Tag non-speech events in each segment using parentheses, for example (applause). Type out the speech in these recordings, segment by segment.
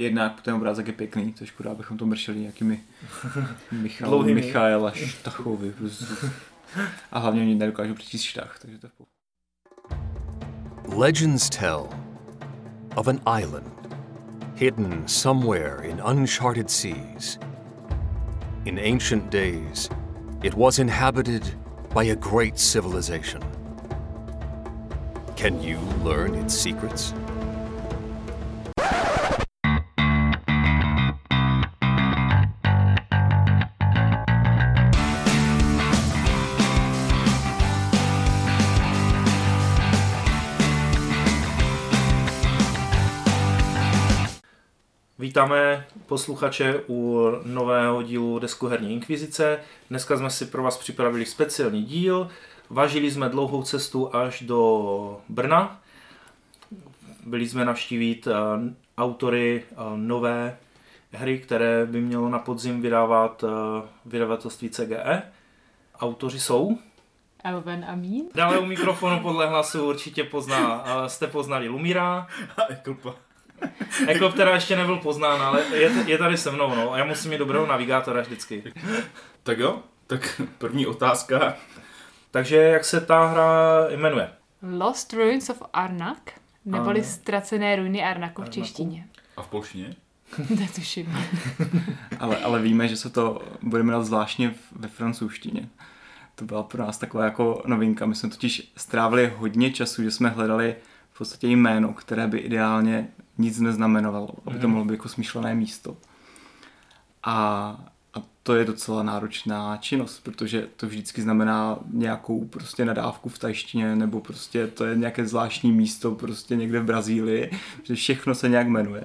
jednak ten obrázek je pěkný, což škoda, abychom to mršili nějakými (laughs) Michal, Michaela Štachovi. A hlavně oni nedokážou přečíst štach, takže to je Legends tell of an island hidden somewhere in uncharted seas. In ancient days, it was inhabited by a great civilization. Can you learn its secrets? Vítáme posluchače u nového dílu Desku herní inkvizice. Dneska jsme si pro vás připravili speciální díl. Važili jsme dlouhou cestu až do Brna. Byli jsme navštívit uh, autory uh, nové hry, které by mělo na podzim vydávat uh, vydavatelství CGE. Autoři jsou Elven a Mín. Dále u mikrofonu podle hlasu určitě pozná, jste poznali Lumíra. (laughs) A Eklpa. Eklop teda ještě nebyl poznán, ale je, je tady se mnou, no. A já musím mít dobrého navigátora vždycky. Tak jo, tak první otázka. Takže jak se ta hra jmenuje? Lost Ruins of Arnak, neboli Ztracené ruiny Arnaku v češtině. A v polštině? (laughs) Netuším. (laughs) ale, ale víme, že se to bude jmenovat zvláštně v- ve francouzštině. To byla pro nás taková jako novinka. My jsme totiž strávili hodně času, že jsme hledali podstatě jméno, které by ideálně nic neznamenovalo, aby to Mhm. mohlo být jako smyšlené místo. A, a to je docela náročná činnost, protože to vždycky znamená nějakou prostě nadávku v tajštině, nebo prostě to je nějaké zvláštní místo prostě někde v Brazílii, že všechno se nějak jmenuje.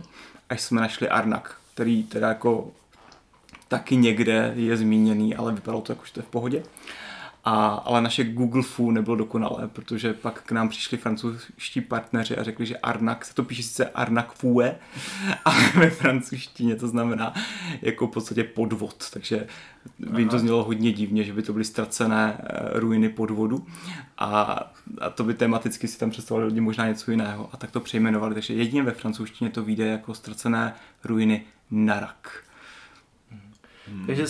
Až jsme našli Arnak, který teda jako taky někde je zmíněný, ale vypadalo to jako, že to je v pohodě. A, ale naše Google Fu nebylo dokonalé, protože pak k nám přišli francouzští partneři a řekli, že Arnak, se to píše sice Arnak Fue, (laughs) ale ve francouzštině to znamená jako v podstatě podvod, takže by jim to znělo hodně divně, že by to byly ztracené eh, ruiny podvodu. A, a to by tematicky si tam představovali lidi možná něco jiného. A tak to přejmenovali, takže jedině ve francouzštině to vyjde jako ztracené ruiny Narak. Takže,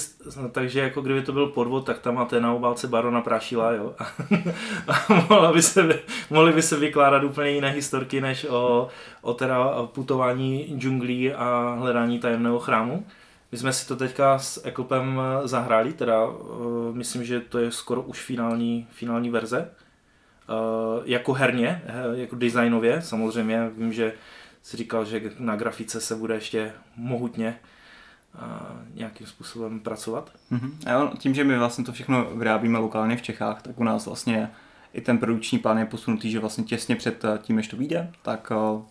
takže jako kdyby to byl podvod, tak tam máte na obálce barona Prašila, jo. (laughs) A mohla by se, mohly by se vykládat úplně jiné historky, než o, o teda putování džunglí a hledání tajemného chrámu. My jsme si to teďka s Eklopem zahráli, teda eh, myslím, že to je skoro už finální, finální verze. Eh, Jako herně, eh, jako designově, samozřejmě vím, že si říkal, že na grafice se bude ještě mohutně nějakým způsobem pracovat. Mhm. A jo, tím, že my vlastně to všechno vyrábíme lokálně v Čechách, tak u nás vlastně i ten produkční plán je posunutý, že vlastně těsně před eh, tím, než to vyjde, tak eh,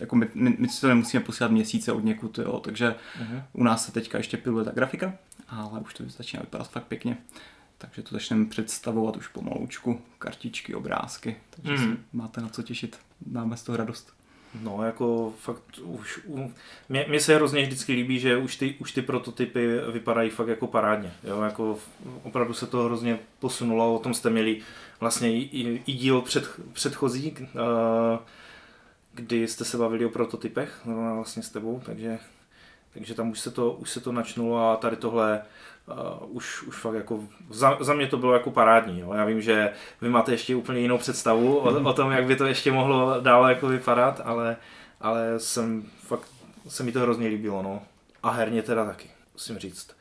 jako my, my, my si to nemusíme posílat měsíce od někud, jo, takže Mhm. u nás se teďka ještě piluje ta grafika, ale už to začíná vypadat fakt pěkně. Takže to začneme představovat už pomalučku, kartičky, obrázky, takže Mhm. si máte na co těšit, máme z toho radost. No, jako fakt už... U, mě se hrozně vždycky líbí, že už ty, už ty prototypy vypadají fakt jako parádně. Jo? Jako opravdu se to hrozně posunulo, o tom jste měli vlastně i, i, i díl před, předchozí, kdy jste se bavili o prototypech, no, vlastně s tebou, takže, takže tam už se to, už se to načnulo a tady tohle uh, už, už fakt jako, za, za mě to bylo jako parádní. Jo? Já vím, že vy máte ještě úplně jinou představu o, o tom, jak by to ještě mohlo dále jako vypadat, ale, ale jsem fakt, se mi to hrozně líbilo, no. A herně teda taky, musím říct.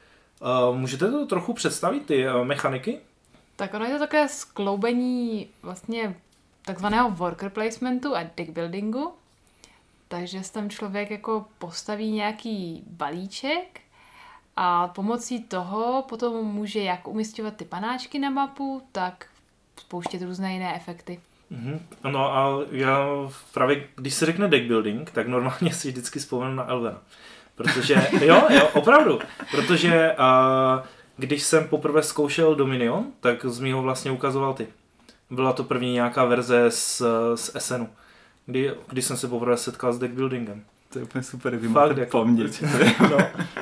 Uh, můžete to trochu představit, ty uh, mechaniky? Tak ono je to také skloubení vlastně takzvaného worker placementu a deck buildingu. Takže tam člověk jako postaví nějaký balíček a pomocí toho potom může jak umistovat ty panáčky na mapu, tak spouštět různé jiné efekty. Mhm. No a já právě, když se řekne deck building, tak normálně si vždycky vzpomenu na Elvena. Protože, (laughs) jo, jo, opravdu, protože uh, když jsem poprvé zkoušel Dominion, tak z mýho vlastně ukazoval ty. Byla to první nějaká verze z, z SNu, kdy, kdy jsem se poprvé setkal s deck buildingem. To je úplně super, jak vy Fakt, máte jako- paměť. (laughs) No,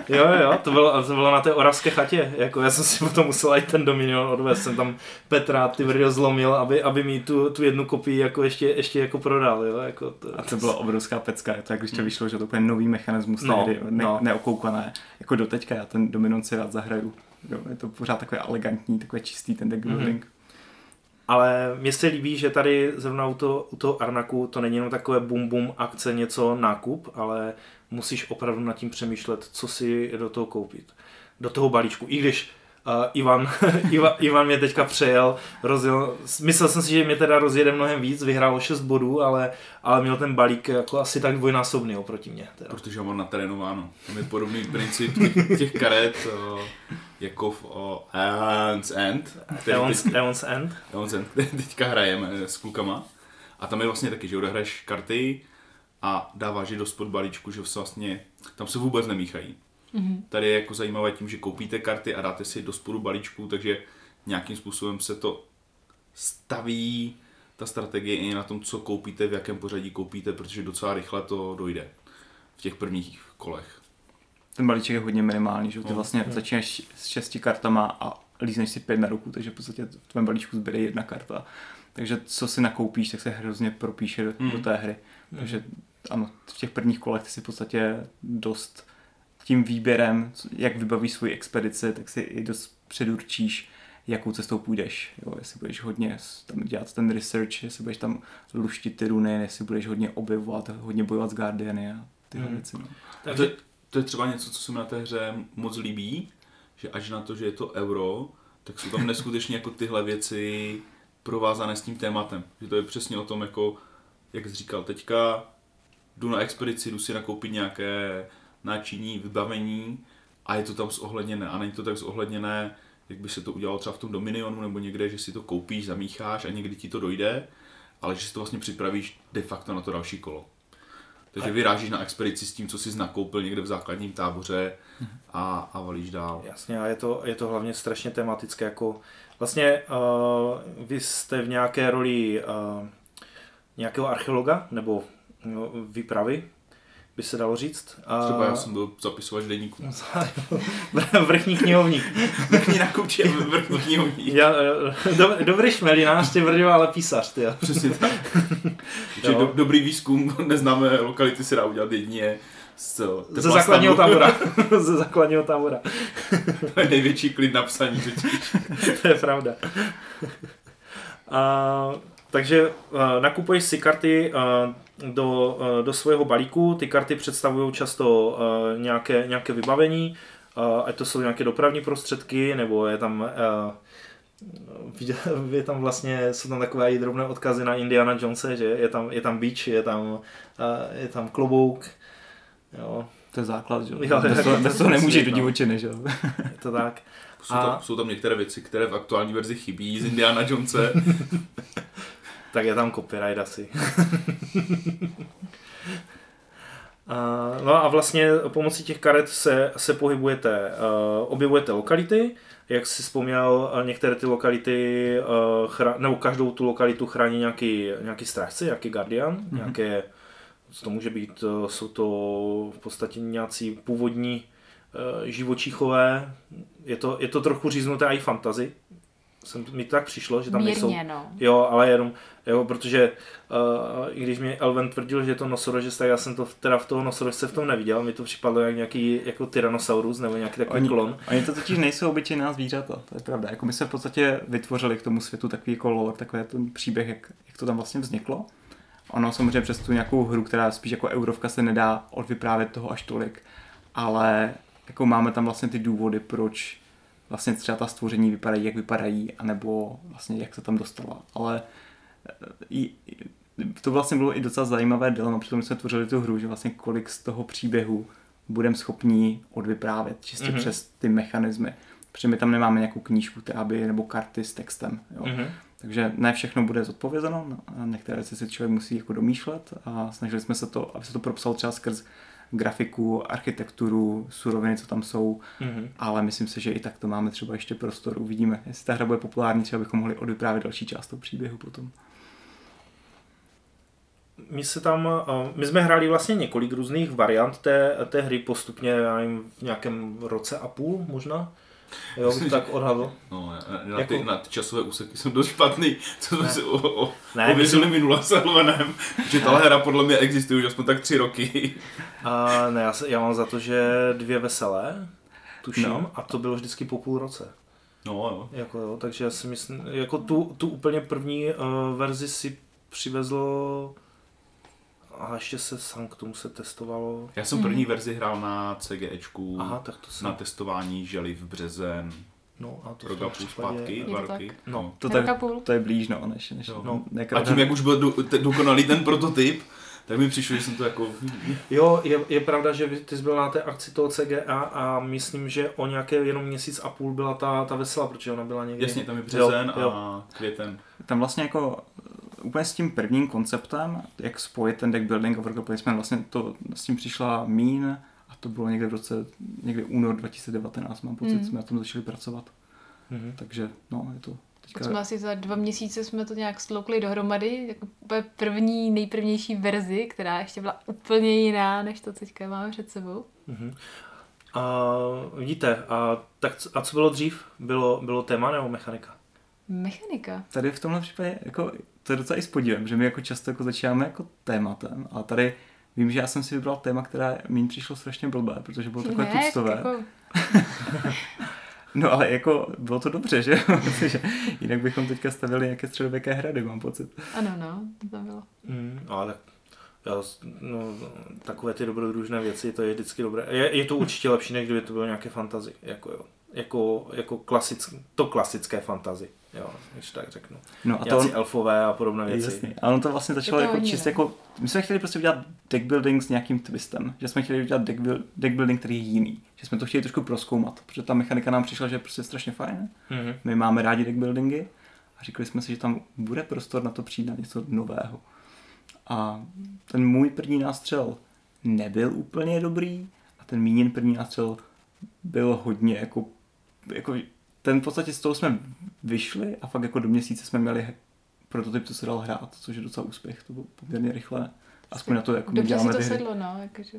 jo, jo, to bylo, to bylo na té oravské chatě, jako já jsem si potom musel i ten Dominion odvést, jsem tam Petra ty vrdio zlomil, aby, aby mi tu, tu jednu kopii jako ještě, ještě jako prodal, jo, jako to, A to byla obrovská pecka, je to jak když to vyšlo, že to je úplně nový mechanismus, No, no, ne, no. neokoukané, jako doteďka, já ten Dominion si rád zahraju. Jo, je to pořád takové elegantní, takové čistý ten deck building. Ale mně se líbí, že tady zrovna u toho, u toho Arnaku to není jenom takové bum bum akce, něco nákup, ale musíš opravdu nad tím přemýšlet, co si do toho koupit. Do toho balíčku. I když uh, Ivan, (laughs) Ivan, Ivan mě teďka přejel, rozjel, myslel jsem si, že mě teda rozjede mnohem víc, vyhrál o 6 bodů, ale, ale měl ten balík jako asi tak dvojnásobný oproti mě. Teda. Protože mám natrénováno. Tam je podobný princip těch, těch karet o, jako v o, Eons End, Eons, teď, Eons End. Eons End, který teďka hrajeme s klukama. A tam je vlastně taky, že odehraješ karty a dáváš je do spod balíčku, že vlastně tam se vůbec nemíchají. Mm-hmm. Tady je jako zajímavé tím, že koupíte karty a dáte si do spodu balíčku, takže nějakým způsobem se to staví ta strategie i na tom, co koupíte, v jakém pořadí koupíte, protože docela rychle to dojde v těch prvních kolech. Ten balíček je hodně minimální, že ty No. vlastně začínáš s šesti kartama a lízneš si pět na ruku, takže v podstatě v tvém balíčku zbyde jedna karta. Takže co si nakoupíš, tak se hrozně propíše do, Mm. do té hry. Takže ano, v těch prvních kolech ty si v podstatě dost tím výběrem, jak vybavíš svoji expedici, tak si i dost předurčíš, jakou cestou půjdeš. Jo, jestli budeš hodně tam dělat ten research, jestli budeš tam luštit ty runy, jestli budeš hodně objevovat, hodně bojovat s Guardiany a tyhle Mm. věci. No. A to, je- to je třeba něco, co se mi na té hře moc líbí, že až na to, že je to euro, tak jsou tam neskutečně jako tyhle věci provázané s tím tématem. Že to je přesně o tom, jako, jak jsi říkal, teďka jdu na expedici, jdu si nakoupit nějaké náčiní, vybavení a je to tam zohledněné. A není to tak zohledněné, jak by se to udělalo třeba v tom Dominionu nebo někde, že si to koupíš, zamícháš a někdy ti to dojde, ale že si to vlastně připravíš de facto na to další kolo. Takže vyrážíš na expedici s tím, co jsi nakoupil někde v základním táboře a, a valíš dál. Jasně, a je to, je to hlavně strašně tematické, jako vlastně uh, vy jste v nějaké roli uh, nějakého archeologa, nebo no, výpravy, by se dalo říct. A Třeba já jsem byl zapisovač deníku. (laughs) vrchní knihovník. Vrchní nakouče, vrchní knihovník. Já, eh, do, dobrý šmelinář, ty vrdio, ale písař, ty. jo. Přesně tak. (laughs) Do, dobrý výzkum neznámé lokality se dá udělat jedině z Ze základního tábora. (laughs) Ze základního tábora. To je největší klid na psaní. totiž. to je pravda. A, takže a, nakupuješ si karty a, do, a, do svého balíku. Ty karty představují často a, nějaké, nějaké vybavení, a, ať to jsou nějaké dopravní prostředky, nebo je tam (laughs) viděl- je tam vlastně, jsou tam takové i drobné odkazy na Indiana Jonese, že je tam, je tam bič, je tam, a, je tam klobouk, jo, To je základ, že jo. Jo, Bez toho, bez toho jasně, (laughs) nemůžeš do no. divočiny, že jo. je to tak. Jsou, A- tam, jsou tam některé věci, které v aktuální verzi chybí z Indiana Jonese. (laughs) Tak je tam copyright asi. (laughs) A, no a vlastně pomocí těch karet se, se pohybujete, uh, objevujete lokality, jak si vzpomněl, eh, některé ty lokality, uh, chra, nebo každou tu lokalitu chrání nějaký, nějaký strážce, nějaký guardian, mm-hmm. nějaké, co to může být, jsou to v podstatě nějací původní uh, živočichové, je to, je to trochu říznuté i fantazy, jsem, mi to tak přišlo, že tam nejsou... Mírně, no. Jo, ale jenom, jo, protože uh, i když mi Elven tvrdil, že je to nosorožec, tak já jsem to teda v toho nosorožce v tom neviděl, mi to připadlo jak nějaký jako Tyrannosaurus nebo nějaký takový Oni, klon. oni to totiž nejsou obyčejná zvířata, to je pravda. Jako my jsme v podstatě vytvořili k tomu světu takový kolor, takový ten příběh, jak, jak to tam vlastně vzniklo. Ono samozřejmě přes tu nějakou hru, která spíš jako eurovka se nedá odvyprávět toho až tolik, ale jako máme tam vlastně ty důvody, proč vlastně třeba ta stvoření vypadají, jak vypadají, anebo vlastně jak se tam dostala. Ale eh, i, to vlastně bylo i docela zajímavé dilema, protože jsme tvořili tu hru, že vlastně kolik z toho příběhu budeme schopni odvyprávět, čistě Mhm. mm-hmm. přes ty mechanismy. Protože my tam nemáme nějakou knížku, která by, nebo karty s textem. Jo. Mhm. Takže ne všechno bude zodpovězeno, a některé věci si člověk musí jako domýšlet a snažili jsme se to, aby se to propsalo třeba skrz grafiku, architekturu, suroviny, co tam jsou, Mhm. ale myslím si, že i tak to máme třeba ještě prostor. Uvidíme, jestli ta hra bude populární, třeba bychom mohli odvyprávět další část toho příběhu potom. my se tam, uh, my jsme hráli vlastně několik různých variant té, té hry postupně, já nevím, v nějakém roce a půl možná. Jo, bych tak odhadl. No, na, Jako- ty, na ty časové úseky jsem dost špatný, co jsme si o, o, Ne, ověřili minule s Elvenem, že tahle hra podle mě existuje už aspoň tak tři roky. A ne, já, se, já mám za to, že dvě veselé, tuším, no. a to bylo vždycky po půl roce. No jo. Jako jo, takže já si myslím, jako tu, tu úplně první uh, verzi si přivezl a ještě se Sanctum se testovalo. Já jsem první verzi hrál na CGEčku, Aha, tak to jsem, na testování želi v březen, no a to v rok tom a půl zpátky, Je dva to roky. No. To, Roka tak, půl. to je blíž, no, než, než Jo. No. jak A tím, jak už byl do, te- dokonalý ten prototyp, tak mi přišlo, že jsem to jako... Jo, je, je pravda, že ty jsi byl na té akci toho CGA a myslím, že o nějaké jenom měsíc a půl byla ta, ta veselá, protože ona byla někdy... Jasně, tam je březen Jo, jo. a květen. tam vlastně jako úplně s tím prvním konceptem, jak spojit ten deck building a worker placement, vlastně to, s tím přišla Mín a to bylo někde v roce, někdy únor 2019, mám pocit, Mhm. jsme na tom začali pracovat. Mhm. Takže no, je to teďka... jsme asi za dva měsíce jsme to nějak sloukli dohromady, jako úplně první, nejprvnější verzi, která ještě byla úplně jiná, než to teďka máme před sebou. Mhm. A vidíte, a, tak, a co bylo dřív? Bylo, bylo téma nebo mechanika? Mechanika. Tady v tomhle případě jako, to je docela i s podívem, že my jako často jako začínáme jako tématem a tady vím, že já jsem si vybral téma, které mi přišlo strašně blbé, protože bylo takové ne, tuctové. jako, (laughs) No ale jako bylo to dobře, že? (laughs) Protože jinak bychom teďka stavili nějaké středověké hrady, mám pocit. ano, no, to tam bylo. Mm, ale já, no, takové ty dobrodružné věci, to je vždycky dobré. Je, je to určitě lepší, než kdyby to bylo nějaké fantazy. Jako, jo. jako, jako klasick, to klasické fantazy. Jo, když tak řeknu. No a to, Nějací elfové a podobné věci. Jasně. A ono to vlastně začalo to jako čistě jako, my jsme chtěli prostě udělat deck building s nějakým twistem, že jsme chtěli udělat deck, build, deck building, který je jiný, že jsme to chtěli trošku proskoumat, protože ta mechanika nám přišla, že je prostě strašně fajn. Mhm. My máme rádi deck buildingy a říkali jsme si, že tam bude prostor na to přijít na něco nového. A ten můj první nástřel nebyl úplně dobrý a ten míněn první nástřel byl hodně jako, jako ten v podstatě z toho jsme vyšli a fakt jako do měsíce jsme měli prototyp, co se dal hrát, což je docela úspěch, to bylo poměrně rychle. Aspoň na to, jak my Dobře děláme se to ty hry. sedlo, no. Jakože,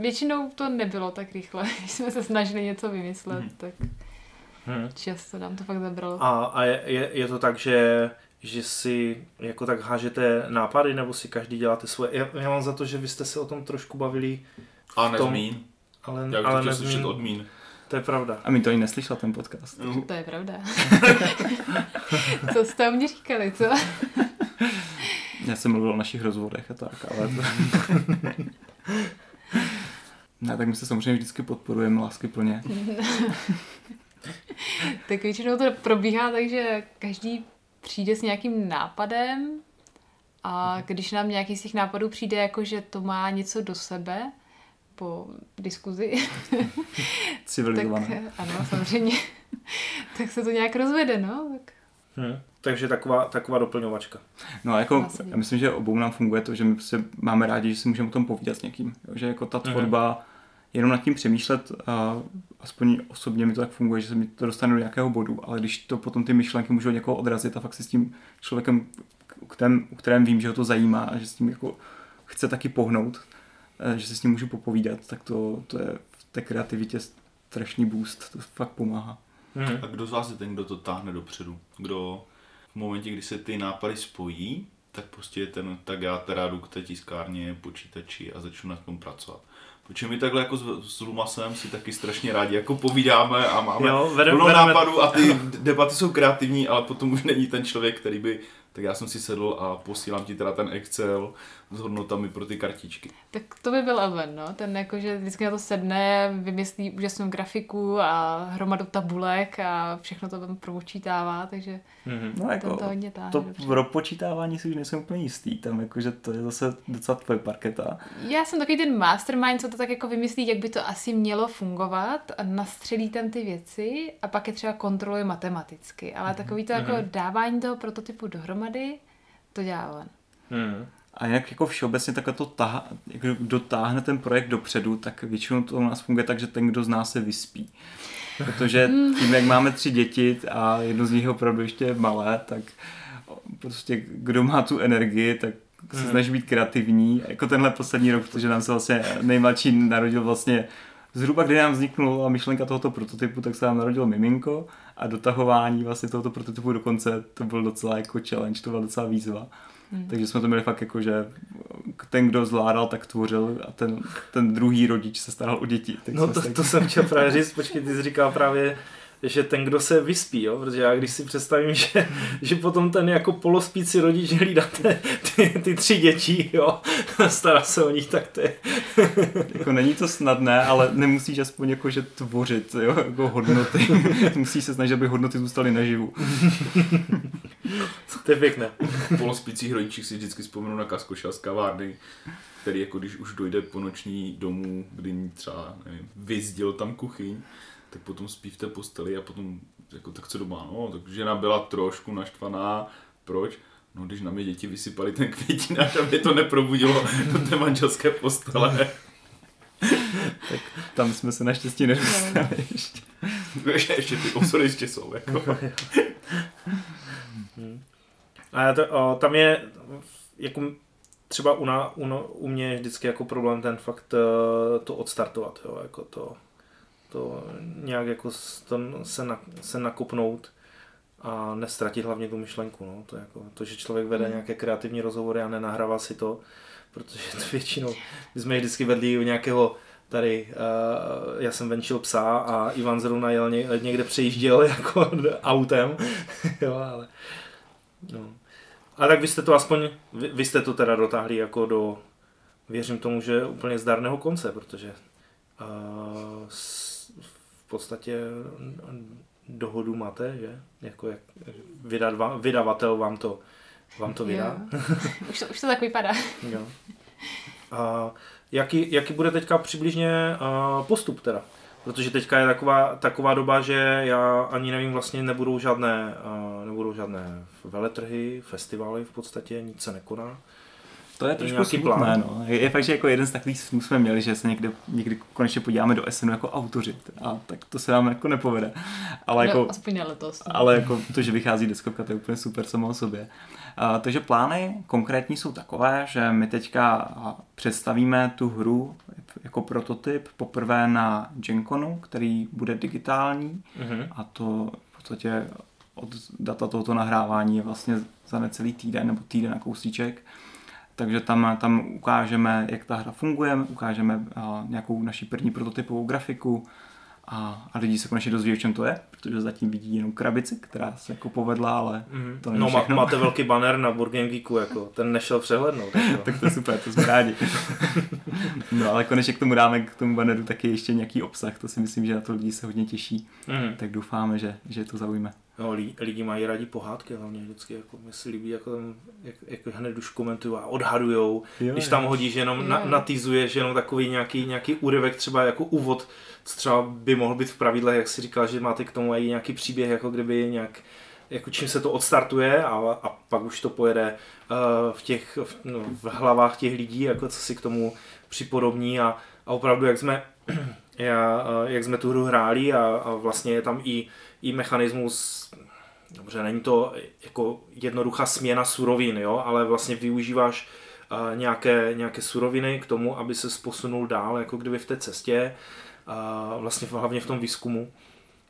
většinou to nebylo tak rychle, (laughs) když jsme se snažili něco vymyslet, Mhm. tak Mhm. často nám to fakt zabralo. A, a je, je, je to tak, že, že si jako tak hážete nápady, nebo si každý děláte svoje? Já, já mám za to, že vy jste se o tom trošku bavili, A nezmín. ale, Já ale to chtěl slyšet nezmín, od mín. To je pravda. A mi to ani neslyšel ten podcast. No. To je pravda. (laughs) co jste o mě říkali, co? (laughs) Já jsem mluvil o našich rozvodech a tak, ale to... (laughs) Ne, tak my se samozřejmě vždycky podporujeme lásky plně. tak většinou to probíhá tak, že každý přijde s nějakým nápadem a když nám nějaký z těch nápadů přijde jako, že to má něco do sebe po diskuzi, tak Civilizované. ano, samozřejmě, tak se to nějak rozvede, no. Tak Hm. Takže taková, taková doplňovačka. No a jako, Vlastně. já myslím, že obou nám funguje to, že my prostě máme rádi, že si můžeme o tom povídat s někým. Jo? Že jako ta tvorba, jenom nad tím přemýšlet, a aspoň osobně mi to tak funguje, že se mi to dostane do nějakého bodu, ale když to potom ty myšlenky můžou někoho odrazit a fakt si s tím člověkem, u kterém, u kterém vím, že ho to zajímá a že s tím jako chce taky pohnout, eh, že se s ním můžu popovídat, tak to, to je v té kreativitě strašný boost, to fakt pomáhá. Hm. A kdo z vás je ten, kdo to táhne dopředu? Kdo v momentě, kdy se ty nápady spojí, tak prostě je ten, tak já teda jdu k té tiskárně, počítači a začnu na tom pracovat. Protože my takhle jako s, s Lumasem si taky strašně rádi jako povídáme a máme Jo, vedem- plno vedeme- nápadů a ty debaty jsou kreativní, ale potom už není ten člověk, který by, tak já jsem si sedl a posílám ti teda ten Excel s hodnotami pro ty kartičky. Tak to by byl Elven, no. Ten jakože vždycky na to sedne, vymyslí úžasnou grafiku a hromadu tabulek a všechno to tam propočítává, takže Mhm. No jako, to hodně táhne. to dobře. pro počítávání si už nejsem úplně jistý, tam jakože to je zase docela tvoje parketa. Já jsem takový ten mastermind, co to tak jako vymyslí, jak by to asi mělo fungovat a nastřelí tam ty věci a pak je třeba kontroluje matematicky. Ale takový to jako dávání toho prototypu dohromady, to dělá on. Hm. A jinak jako všeobecně takhle to tahá, jako kdo táhne ten projekt dopředu, tak většinou to u nás funguje tak, že ten, kdo z nás se vyspí. Protože tím, jak máme tři děti a jedno z nich je opravdu ještě malé, tak prostě kdo má tu energii, tak se snaží být kreativní, jako tenhle poslední rok, protože nám se vlastně nejmladší narodil vlastně zhruba kdy nám vzniknula myšlenka tohoto prototypu, tak se nám narodilo miminko a dotahování vlastně tohoto prototypu do konce, to byl docela jako challenge, to byla docela výzva. Hmm. Takže jsme to měli fakt jako, že ten, kdo zvládal, tak tvořil a ten, ten druhý rodič se staral o děti. Tak no to, to jsem chtěl právě říct, počkej, ty jsi říkal právě, že ten, kdo se vyspí, jo? protože já když si představím, že, že potom ten jako polospící rodič hlídá ty, ty, ty tři děti, jo? (laughs) stará se o nich, tak to je... (laughs) jako není to snadné, ale nemusíš aspoň jako, že tvořit jo? jako hodnoty. (laughs) Musíš se snažit, aby hodnoty zůstaly naživu. to je pěkné. Polospících rodičích si vždycky vzpomenu na kaskoša z kavárny, který jako když už dojde po noční domů, kdy třeba nevím, vyzděl tam kuchyň, tak potom spí v té posteli a potom jako tak co doma, no, tak žena byla trošku naštvaná, proč? No, když na mě děti vysypali ten květinář, aby to neprobudilo do té manželské postele. (laughs) tak tam jsme se naštěstí nedostali ještě. ještě, ještě ty osory ještě jsou, jako. A to, o, tam je jako třeba u, na, u, u mě je vždycky jako problém ten fakt eh, to odstartovat, jo, jako to to nějak jako to se, na, se nakopnout a nestratit hlavně tu myšlenku. No. To, jako, to, že člověk vede hmm. nějaké kreativní rozhovory a nenahrává si to, protože to většinou, (laughs) my jsme vždycky vedli u nějakého tady, uh, já jsem venčil psa a Ivan zrovna jel ně, někde přejížděl (laughs) jako autem, (laughs) jo, ale no. A tak vy jste to aspoň, vy, vy jste to teda dotáhli jako do, věřím tomu, že úplně zdarného konce, protože uh, podstatě dohodu máte, že? Jako jak vydat vám, vydavatel vám to, vám to vydá. už, to, už to tak vypadá. jo. A jaký, jaký bude teďka přibližně postup teda? Protože teďka je taková, taková doba, že já ani nevím, vlastně nebudou žádné, nebudou žádné veletrhy, festivaly v podstatě, nic se nekoná. To je trošku smutné, no. Je, je fakt, že jako jeden z takových snů jsme měli, že se někde, někdy konečně podíváme do SNu jako autoři. A tak to se nám jako nepovede. Ale no, jako, aspoň letos. No. Ale jako to, že vychází deskovka, to je úplně super samo o sobě. A, takže plány konkrétní jsou takové, že my teďka představíme tu hru jako prototyp poprvé na Genconu, který bude digitální mm-hmm. a to v podstatě od data tohoto nahrávání je vlastně za necelý týden nebo týden na kousíček takže tam, tam ukážeme, jak ta hra funguje, ukážeme nějakou naši první prototypovou grafiku a, a lidi se konečně dozví, o čem to je, protože zatím vidí jenom krabici, která se jako povedla, ale mm-hmm. to není No všechno. máte velký banner na Burgen Geeku, jako ten nešel přehlednout. Jako. (laughs) tak to je super, to jsme rádi. (laughs) no ale konečně k tomu dáme k tomu banneru taky ještě nějaký obsah, to si myslím, že na to lidi se hodně těší, mm-hmm. tak doufáme, že, že to zaujme. No, lidi mají rádi pohádky, hlavně vždycky, jako mi se líbí, jako, tam, jak, jak hned už komentují a odhadujou, jo, když tam hodíš jenom, na, natýzuješ jenom takový nějaký, nějaký úryvek, třeba jako úvod, co třeba by mohl být v pravidle, jak si říkal, že máte k tomu i nějaký příběh, jako kdyby nějak, jako čím se to odstartuje a, a pak už to pojede uh, v těch, v, no, v hlavách těch lidí, jako co si k tomu připodobní. A, a opravdu, jak jsme, (clears throat) já, uh, jak jsme tu hru hráli a, a vlastně je tam i i mechanismus, dobře, není to jako jednoduchá směna surovin, jo, ale vlastně využíváš uh, nějaké, nějaké suroviny k tomu, aby se posunul dál, jako kdyby v té cestě, uh, vlastně hlavně v tom výzkumu.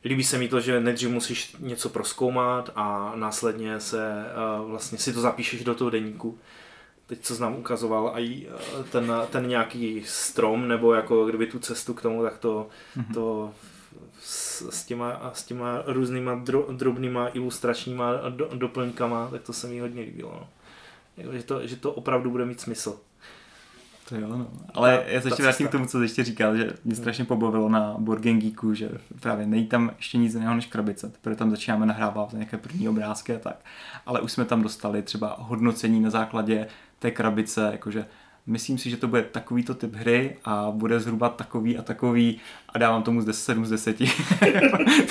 Líbí se mi to, že nejdřív musíš něco proskoumat a následně se uh, vlastně si to zapíšeš do toho deníku. Teď co znám ukazoval i ten, ten nějaký strom, nebo jako kdyby tu cestu k tomu, tak to, mm-hmm. to s, s, těma, s těma různýma dro, drobnýma ilustračníma do, doplňkama, tak to se mi hodně líbilo. No. Jako, že, to, že to opravdu bude mít smysl. To jo, no. Ale já se ještě vrátím k tomu, co jsi ještě říkal, že mě strašně pobavilo na Borgen Geeku, že právě nejde tam ještě nic jiného než krabice, protože tam začínáme nahrávat nějaké první obrázky a tak. Ale už jsme tam dostali třeba hodnocení na základě té krabice, jakože myslím si, že to bude takovýto typ hry a bude zhruba takový a takový a dávám tomu z 7 z 10.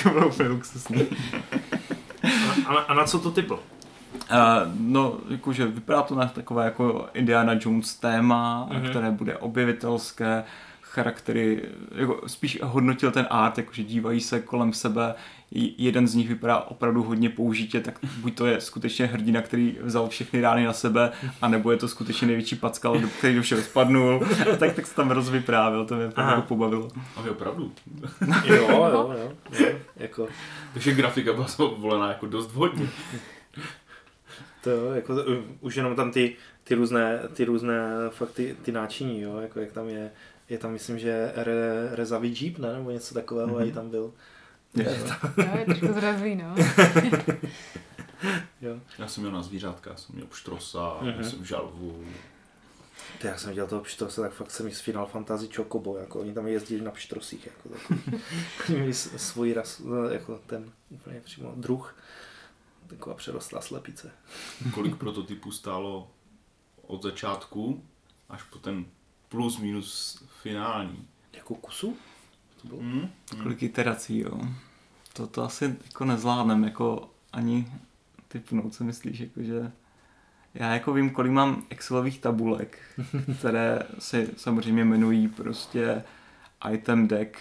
to bylo úplně luxusní. a, a, na co to typl? Uh, no, jakože vypadá to na takové jako Indiana Jones téma, mm-hmm. které bude objevitelské, charaktery, jako spíš hodnotil ten art, jakože dívají se kolem sebe, jeden z nich vypadá opravdu hodně použitě, tak buď to je skutečně hrdina, který vzal všechny rány na sebe, anebo je to skutečně největší packal, který do všeho spadnul, tak, tak se tam rozvyprávil, to mě opravdu pobavilo. A vy opravdu. jo, jo, jo, jo, jako. Takže grafika byla volená jako dost vhodně. To jo, jako, už jenom tam ty, ty různé, ty různé fakt ty, ty náčiní, jo, jako jak tam je, je tam myslím, že re, rezavý jeep, ne, nebo něco takového, mm-hmm. i tam byl. Je, jo, je trošku zrazí, no. jo. Já jsem měl na zvířátka, jsem měl pštrosa, mm-hmm. jsem žalvu. Ty, já jsem dělal toho pštrosa, tak fakt jsem mi z Final Fantasy Chocobo, jako oni tam jezdili na pštrosích, jako takový. (laughs) měli svůj ras, no, jako ten úplně přímo druh. Taková přerostlá slepice. Kolik prototypů stálo od začátku až po ten plus minus finální? Jako kusu? To bylo? Mm, mm. Kolik iterací, jo. To, to asi jako nezvládnem, jako ani typnout, co myslíš, jakože já jako vím, kolik mám Excelových tabulek, (laughs) které se samozřejmě jmenují prostě item deck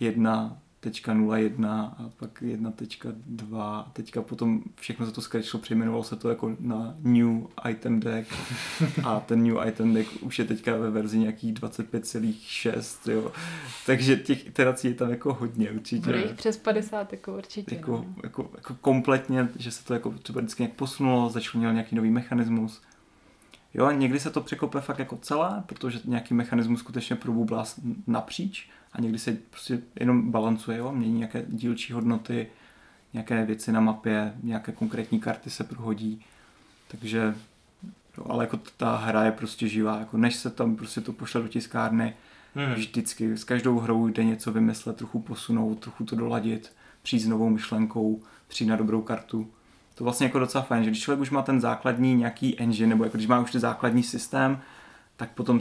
1 1.01 a pak 1.2. Teďka potom všechno se to skrečilo, přejmenovalo se to jako na New Item Deck (laughs) a ten New Item Deck už je teďka ve verzi nějakých 25,6, jo. Takže těch iterací je tam jako hodně určitě. Bude jich přes 50 jako určitě. Jako, no. jako, jako, kompletně, že se to jako třeba vždycky nějak posunulo, začal nějaký nový mechanismus. Jo, někdy se to překope fakt jako celé, protože nějaký mechanismus skutečně probublá napříč a někdy se prostě jenom balancuje, jo, mění nějaké dílčí hodnoty, nějaké věci na mapě, nějaké konkrétní karty se prohodí, takže jo, ale jako ta hra je prostě živá, jako než se tam prostě to pošle do tiskárny, hmm. vždycky s každou hrou jde něco vymyslet, trochu posunout, trochu to doladit, přijít s novou myšlenkou, přijít na dobrou kartu. To vlastně jako docela fajn, že když člověk už má ten základní nějaký engine, nebo jako když má už ten základní systém, tak potom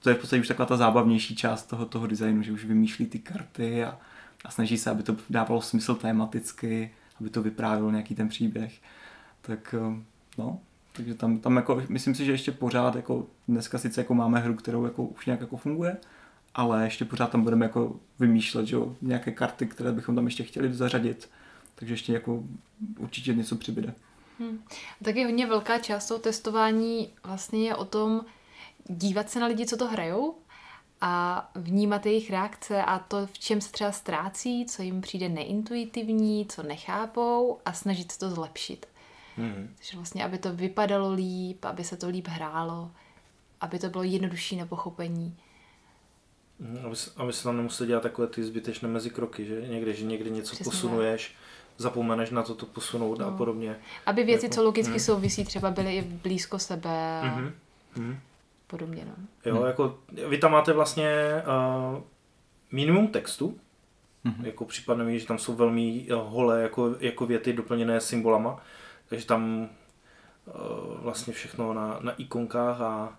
to je v podstatě už taková ta zábavnější část toho, toho designu, že už vymýšlí ty karty a, a snaží se, aby to dávalo smysl tematicky, aby to vyprávělo nějaký ten příběh. Tak eh, no, takže tam, tam jako, myslím si, že ještě pořád jako dneska sice jako máme hru, kterou jako už nějak jako funguje, ale ještě pořád tam budeme jako vymýšlet, že jo, nějaké karty, které bychom tam ještě chtěli zařadit, takže ještě jako určitě něco přibyde. Hmm. Taky hodně velká část toho testování vlastně je o tom, dívat se na lidi, co to hrajou a vnímat jejich reakce a to, v čem se třeba ztrácí, co jim přijde neintuitivní, co nechápou a snažit se to zlepšit. Hmm. Takže vlastně, aby to vypadalo líp, aby se to líp hrálo, aby to bylo jednodušší na pochopení. Hmm, aby, aby se tam nemuseli dělat takové ty zbytečné mezikroky, že někde, že někde něco Přesně posunuješ, tak. zapomeneš na to to posunout no. a podobně. Aby věci, jako, co logicky hmm. souvisí, třeba byly i blízko sebe. Hmm. Hmm podobně. No. Jo, hmm. jako vy tam máte vlastně uh, minimum textu, hmm. jako případně mi, že tam jsou velmi uh, holé jako, jako věty doplněné symbolama, takže tam uh, vlastně všechno na, na ikonkách a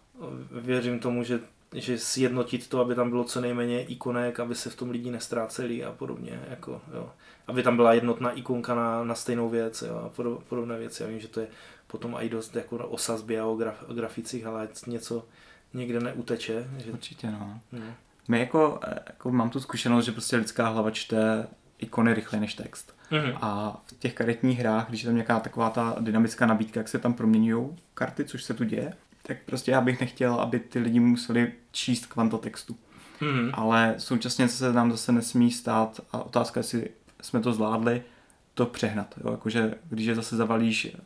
věřím tomu, že že sjednotit to, aby tam bylo co nejméně ikonek, aby se v tom lidi nestráceli a podobně. Jako, jo. Aby tam byla jednotná ikonka na, na stejnou věc jo, a podobné věci. Já vím, že to je potom i dost jako o sazbě a o, graf, o graficích, ale něco někde neuteče. Že... Určitě, no. Hmm. My jako, jako, mám tu zkušenost, že prostě lidská hlava čte ikony rychleji než text. Mm-hmm. A v těch karetních hrách, když je tam nějaká taková ta dynamická nabídka, jak se tam proměňují karty, což se tu děje, tak prostě já bych nechtěl, aby ty lidi museli číst kvanta textu. Mm-hmm. Ale současně se nám zase nesmí stát, a otázka, jestli jsme to zvládli, to přehnat. Jo? Jakože, když je zase zavalíš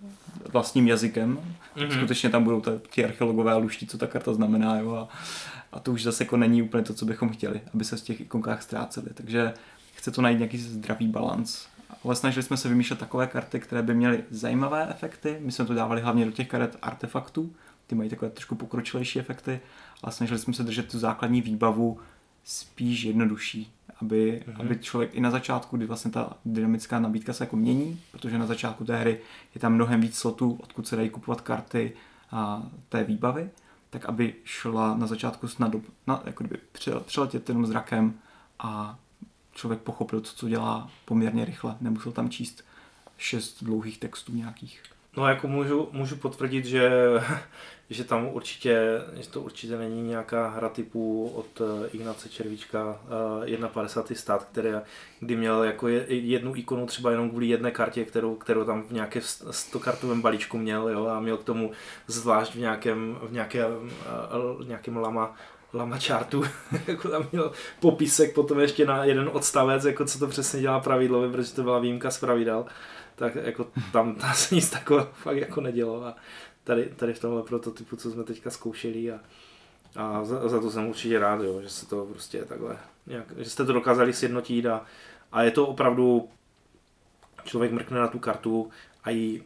vlastním jazykem, mm-hmm. skutečně tam budou ti archeologové luští, co ta karta znamená. Jo? A, a to už zase jako není úplně to, co bychom chtěli, aby se z těch ikonkách ztráceli. Takže chce to najít nějaký zdravý balans. Ale snažili jsme se vymýšlet takové karty, které by měly zajímavé efekty. My jsme to dávali hlavně do těch karet artefaktů, ty mají takové trošku pokročilejší efekty, ale snažili jsme se držet tu základní výbavu spíš jednodušší aby, mm-hmm. aby člověk i na začátku, kdy vlastně ta dynamická nabídka se jako mění, protože na začátku té hry je tam mnohem víc slotů, odkud se dají kupovat karty a té výbavy, tak aby šla na začátku snad na, jako kdyby přeletět jenom zrakem a člověk pochopil, co, co dělá poměrně rychle. Nemusel tam číst šest dlouhých textů nějakých. No jako můžu, můžu potvrdit, že, (laughs) že tam určitě, že to určitě není nějaká hra typu od eh, Ignace Červíčka uh, 51. stát, který, kdy měl jako jednu ikonu třeba jenom kvůli jedné kartě, kterou, kterou tam v nějaké 100 kartovém balíčku měl jo, a měl k tomu zvlášť v nějakém, v nějakém, uh, nějakém lama lama chartu, (laughs) jako tam měl popisek, potom ještě na jeden odstavec, jako co to přesně dělá pravidlo, protože to byla výjimka z pravidel tak jako tam, (laughs) tam se nic takového fakt jako nedělo a tady, tady v tomhle prototypu, co jsme teďka zkoušeli a, a za, za, to jsem určitě rád, jo, že se to prostě takhle, nějak, že jste to dokázali sjednotit a, a je to opravdu, člověk mrkne na tu kartu a i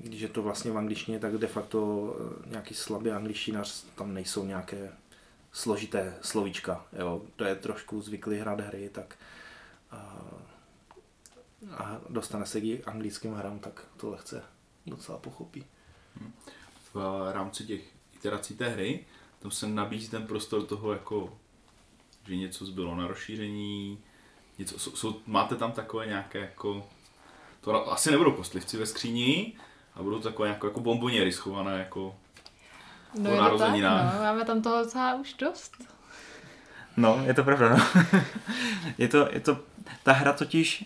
když je to vlastně v angličtině, tak de facto eh, nějaký slabý angličtinař, tam nejsou nějaké složité slovíčka, jo, to je trošku zvyklý hrát hry, tak a dostane se k anglickým hrám, tak to lehce docela pochopí. V rámci těch iterací té hry, tam se nabízí ten prostor toho jako, že něco zbylo na rozšíření, něco, jsou, jsou, máte tam takové nějaké jako, to asi nebudou kostlivci ve skříni, a budou takové jako, jako bomboněry schované jako No je to tak, no, máme tam toho docela už dost. No, je to pravda, no. (laughs) je, to, je to, ta hra totiž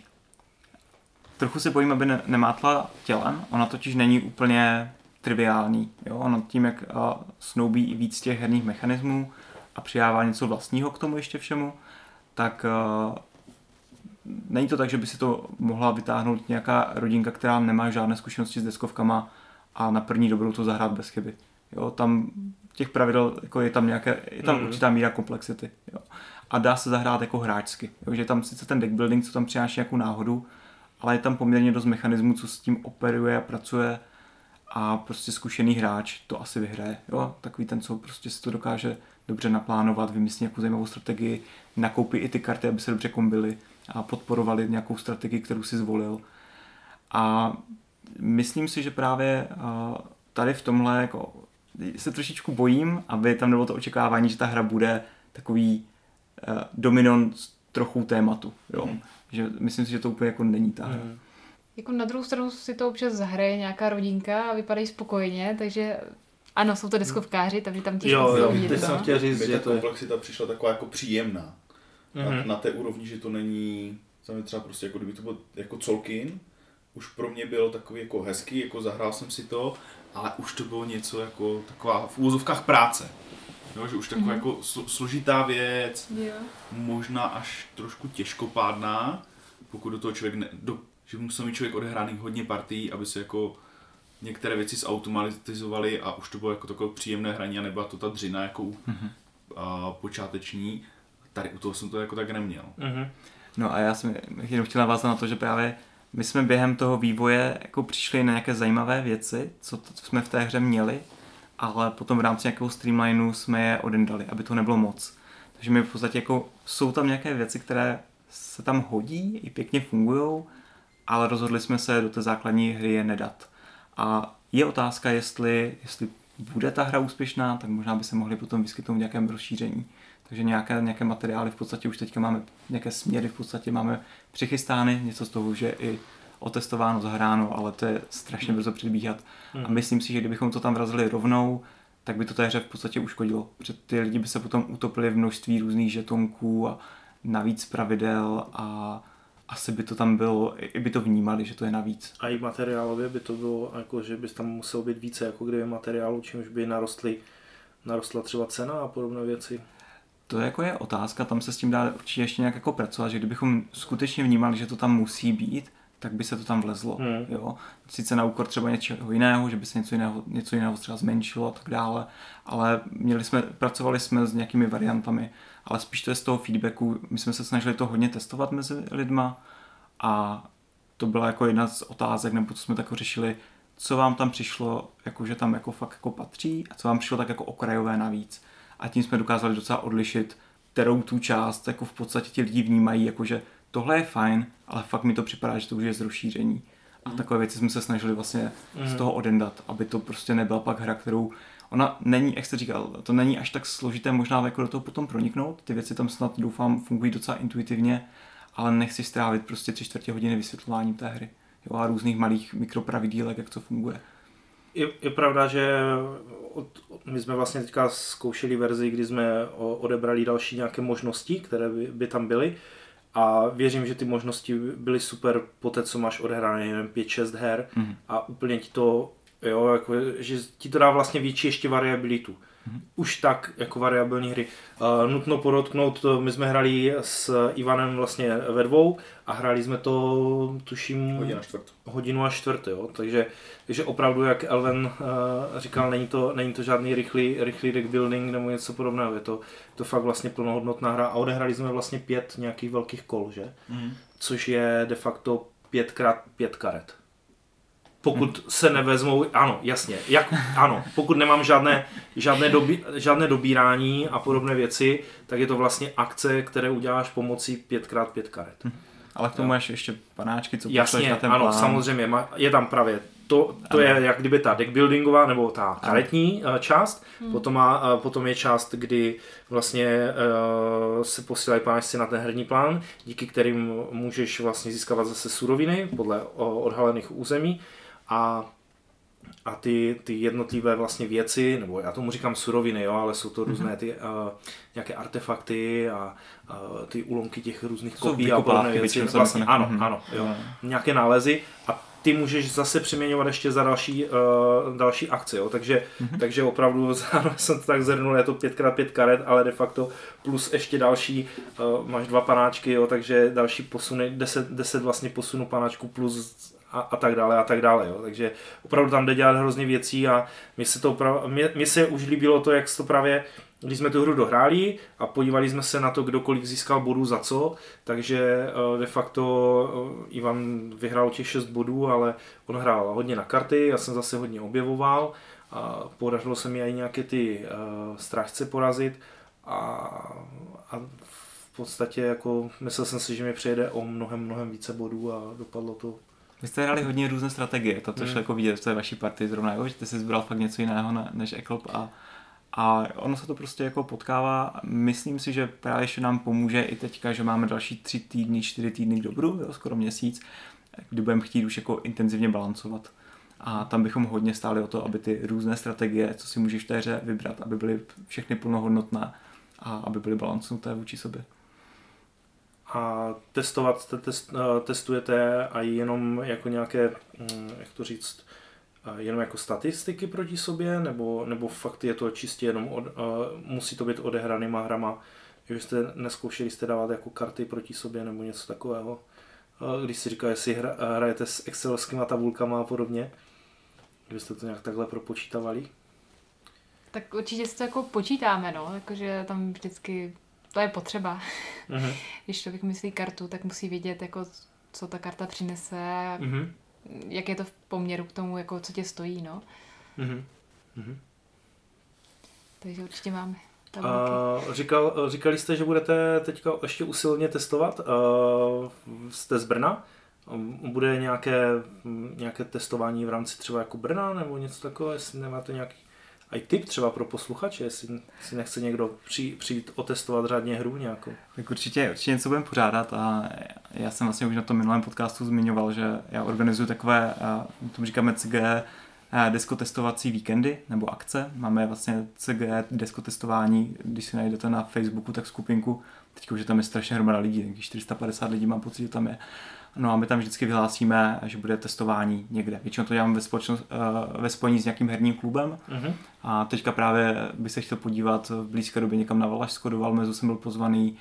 trochu se bojím, aby ne, nemátla tělem. Ona totiž není úplně triviální. Jo? Ono tím, jak uh, snoubí i víc těch herních mechanismů a přidává něco vlastního k tomu ještě všemu, tak uh, není to tak, že by si to mohla vytáhnout nějaká rodinka, která nemá žádné zkušenosti s deskovkama a na první dobrou to zahrát bez chyby. Jo? Tam těch pravidel, jako je tam, nějaké, je tam mm. určitá míra komplexity. Jo? A dá se zahrát jako hráčsky. Jo? Že tam sice ten deck building, co tam přináší nějakou náhodu, ale je tam poměrně dost mechanismů, co s tím operuje a pracuje a prostě zkušený hráč to asi vyhraje. Jo? Takový ten, co prostě si to dokáže dobře naplánovat, vymyslí nějakou zajímavou strategii, nakoupí i ty karty, aby se dobře kombily a podporovali nějakou strategii, kterou si zvolil. A myslím si, že právě tady v tomhle jako se trošičku bojím, aby tam nebylo to očekávání, že ta hra bude takový uh, dominant trochu tématu. Jo? Mm že myslím si, že to úplně jako není ta hra. Mm. Jako na druhou stranu si to občas zahraje nějaká rodinka a vypadají spokojeně, takže ano, jsou to deskovkáři, takže tam těžko Jo, jo, teď jsem chtěl říct, že ta komplexita přišla taková jako příjemná. Mm-hmm. Na, mhm. na, té úrovni, že to není, tam třeba prostě jako kdyby to bylo jako Colkin, už pro mě bylo takový jako hezký, jako zahrál jsem si to, ale už to bylo něco jako taková v úvozovkách práce. Jo, že už taková mm-hmm. jako složitá věc, yeah. možná až trošku těžkopádná, pokud do toho člověk, ne, do, že musel mít člověk odehraný hodně partí, aby se jako některé věci zautomatizovaly a už to bylo jako takové příjemné hraní a nebyla to ta dřina jako mm-hmm. a, počáteční. Tady u toho jsem to jako tak neměl. Mm-hmm. No a já jsem jenom chtěl navázat na to, že právě my jsme během toho vývoje jako přišli na nějaké zajímavé věci, co, to, co jsme v té hře měli ale potom v rámci nějakého streamlineu jsme je odendali, aby to nebylo moc. Takže my v podstatě jako, jsou tam nějaké věci, které se tam hodí, i pěkně fungují, ale rozhodli jsme se do té základní hry je nedat. A je otázka, jestli, jestli bude ta hra úspěšná, tak možná by se mohli potom vyskytnout v nějakém rozšíření. Takže nějaké, nějaké materiály v podstatě už teďka máme, nějaké směry v podstatě máme přichystány, něco z toho, že i otestováno, zahráno, ale to je strašně brzo předbíhat. Hmm. A myslím si, že kdybychom to tam vrazili rovnou, tak by to té hře v podstatě uškodilo. Protože ty lidi by se potom utopili v množství různých žetonků a navíc pravidel a asi by to tam bylo, i by to vnímali, že to je navíc. A i materiálově by to bylo, jako, že by tam muselo být více, jako kdyby materiálu, čímž by narostly, narostla třeba cena a podobné věci. To jako je otázka, tam se s tím dá určitě ještě nějak jako pracovat, že kdybychom skutečně vnímali, že to tam musí být, tak by se to tam vlezlo. Hmm. Jo? Sice na úkor třeba něčeho jiného, že by se něco jiného, něco jiného třeba zmenšilo a tak dále, ale měli jsme, pracovali jsme s nějakými variantami, ale spíš to je z toho feedbacku, my jsme se snažili to hodně testovat mezi lidma a to byla jako jedna z otázek, nebo co jsme tak řešili, co vám tam přišlo, jako že tam jako fakt jako patří a co vám přišlo tak jako okrajové navíc. A tím jsme dokázali docela odlišit, kterou tu část jako v podstatě ti lidi vnímají, jakože tohle je fajn, ale fakt mi to připadá, že to už je z rozšíření. A mm. takové věci jsme se snažili vlastně mm. z toho odendat, aby to prostě nebyla pak hra, kterou ona není, jak jste říkal, to není až tak složité možná jako do toho potom proniknout. Ty věci tam snad doufám fungují docela intuitivně, ale nechci strávit prostě tři čtvrtě hodiny vysvětlováním té hry. jo, a různých malých mikropravidílek, jak to funguje. Je, je pravda, že od, my jsme vlastně teďka zkoušeli verzi, kdy jsme odebrali další nějaké možnosti, které by, by tam byly a věřím, že ty možnosti byly super po té, co máš odehrané, nevím, 5-6 her Mhm. a úplně ti to, jo, jako, že ti to dá vlastně větší ještě variabilitu. Už tak jako variabilní hry. Uh, nutno podotknout, to, my jsme hráli s Ivanem vlastně ve dvou a hráli jsme to, tuším, Hodina čtvrt. hodinu a čtvrt, jo. Takže, takže opravdu, jak Elven uh, říkal, není to, není to žádný rychlý, rychlý deck building nebo něco podobného, je to, to fakt vlastně plnohodnotná hra a odehrali jsme vlastně pět nějakých velkých kol, že? Mhm. Což je de facto pětkrát pět karet. Pokud se nevezmou, ano, jasně, jak, ano, pokud nemám žádné, žádné, dobi, žádné dobírání a podobné věci, tak je to vlastně akce, které uděláš pomocí 5x5 karet. Ale k tomu máš ještě panáčky, co pošleš Jasně, na ten ano, plán. samozřejmě, je tam právě to, to Ano. je jak kdyby ta deckbuildingová nebo ta karetní eh, část, potom, má, eh, potom je část, kdy vlastně eh, se posílají páčci na ten herní plán, díky kterým můžeš vlastně získávat zase suroviny podle odhalených území a a ty, ty jednotlivé vlastně věci, nebo já tomu říkám suroviny, jo, ale jsou to různé ty uh, nějaké artefakty a uh, ty úlomky těch různých kopií a podobné věci. Vlastně, ano, mhm. ano, jo. Nějaké nálezy a ty můžeš zase přeměňovat ještě za další, uh, další akce, jo. Takže, takže opravdu (laughs) jsem to tak zhrnul, je to 5x5 karet, ale de facto plus ještě další, uh, máš dva panáčky, jo, takže další posuny, 10, 10 vlastně posunu panáčku plus a, a tak dále a tak dále, jo. takže opravdu tam jde dělat hrozně věcí a mi se to opravdu, mě, mě se už líbilo to, jak to právě když jsme tu hru dohráli a podívali jsme se na to, kdo kolik získal bodů za co, takže eh, de facto eh, Ivan vyhrál těch 6 bodů, ale on hrál hodně na karty, já jsem zase hodně objevoval a podařilo se mi i nějaké ty uh, strážce porazit a, a v podstatě jako myslel jsem si, že mi přejede o mnohem, mnohem více bodů a dopadlo to Vy jste hráli hodně různé strategie, to, to Hmm. šlo jako vidět v té vaší partii zrovna, jo? že ty jsi zbral fakt něco jiného ne- než Eklop a, a ono se to prostě jako potkává. Myslím si, že právě ještě nám pomůže i teďka, že máme další tři týdny, čtyři týdny k dobru, jo? skoro měsíc, kdy budeme chtít už jako intenzivně balancovat. A tam bychom hodně stáli o to, aby ty různé strategie, co si můžeš v té hře vybrat, aby byly všechny plnohodnotné a aby byly balancnuté vůči sobě. A testovat te- test, eh, testujete a jenom jako nějaké, mm, jak to říct, eh, jenom jako statistiky proti sobě, nebo, nebo fakt je to čistě jenom, od, eh, musí to být odehranýma hrama, že jste neskoušeli jste dávat jako karty proti sobě nebo něco takového. Když si říká, jestli hra, hrajete s excelovskýma tabulkama a podobně, kdybyste to nějak takhle propočítavali. Tak určitě si to jako počítáme, no, jakože tam vždycky, to je potřeba. Mhm. (laughs) Když člověk myslí kartu, tak musí vědět, jako, co ta karta přinese, Mhm. jak je to v poměru k tomu, jako, co tě stojí, no. Mhm. Mhm. Takže určitě máme. Uh, říkal, říkali jste, že budete teďka ještě usilně testovat. Uh, jste z Brna. Bude nějaké, nějaké testování v rámci třeba jako Brna nebo něco takového, jestli nemáte nějaký i tip třeba pro posluchače, jestli si nechce někdo přijít, přijít otestovat řádně hru nějakou. Tak určitě, určitě něco budeme pořádat a já jsem vlastně už na tom minulém podcastu zmiňoval, že já organizuji takové, eh, tomu říkáme CG eh, deskotestovací víkendy nebo akce. Máme vlastně CG deskotestování, když si najdete na Facebooku, tak skupinku, teď už je tam je strašně hromada lidí, nějakých 450 lidí mám pocit, že tam je. No a my tam vždycky vyhlásíme, že bude testování někde. Většinou to děláme ve, společnost, eh, ve spojení s nějakým herním klubem, Mhm. a teďka právě bych se chtěl podívat v blízké době někam na Valašsko, do Valmezu jsem byl pozvaný,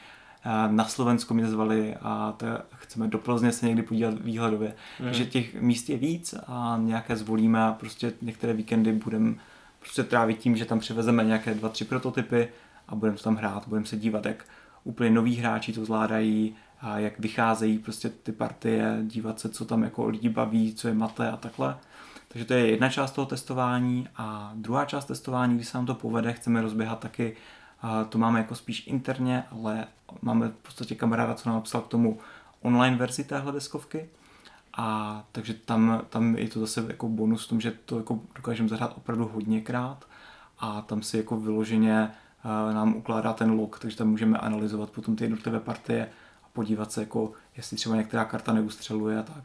eh, na Slovensko mě zvali a to chceme do Plzně se někdy podívat výhledově. Mhm. Takže těch míst je víc a nějaké zvolíme a prostě některé víkendy budeme prostě trávit tím, že tam přivezeme nějaké dva, tři prototypy a budeme tam hrát, budeme se dívat, jak úplně noví hráči to zvládají, a jak vycházejí prostě ty partie, dívat se, co tam jako lidi baví, co je mate a takhle. Takže to je jedna část toho testování a druhá část testování, když se nám to povede, chceme rozběhat taky, to máme jako spíš interně, ale máme v podstatě kamaráda, co nám napsal k tomu online verzi téhle deskovky. A takže tam, tam je to zase jako bonus v tom, že to jako dokážeme zahrát opravdu hodněkrát a tam si jako vyloženě eh, nám ukládá ten log, takže tam můžeme analyzovat potom ty jednotlivé partie podívat se, jako jestli třeba některá karta neustřeluje a tak.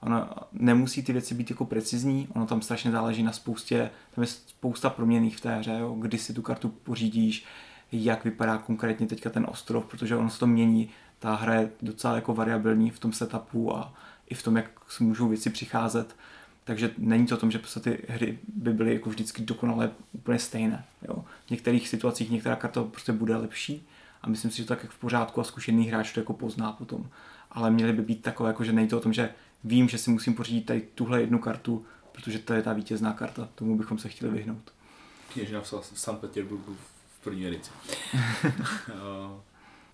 ono nemusí ty věci být jako precizní, ono tam strašně záleží na spoustě, tam je spousta proměných v té hře, jo, kdy si tu kartu pořídíš, jak vypadá konkrétně teďka ten ostrov, protože ono se to mění, ta hra je docela jako variabilní v tom setupu a i v tom, jak můžou věci přicházet. Takže není to o tom, že prostě ty hry by byly jako vždycky dokonale úplně stejné. Jo. V některých situacích některá karta prostě bude lepší a myslím si, že to tak jak v pořádku a zkušený hráč to jako pozná potom. Ale měly by být takové, jako že to o tom, že vím, že si musím pořídit tady tuhle jednu kartu, protože to je ta vítězná karta. Tomu bychom se chtěli vyhnout. Kněžina v Sankt Petersburgu v první edici. (laughs)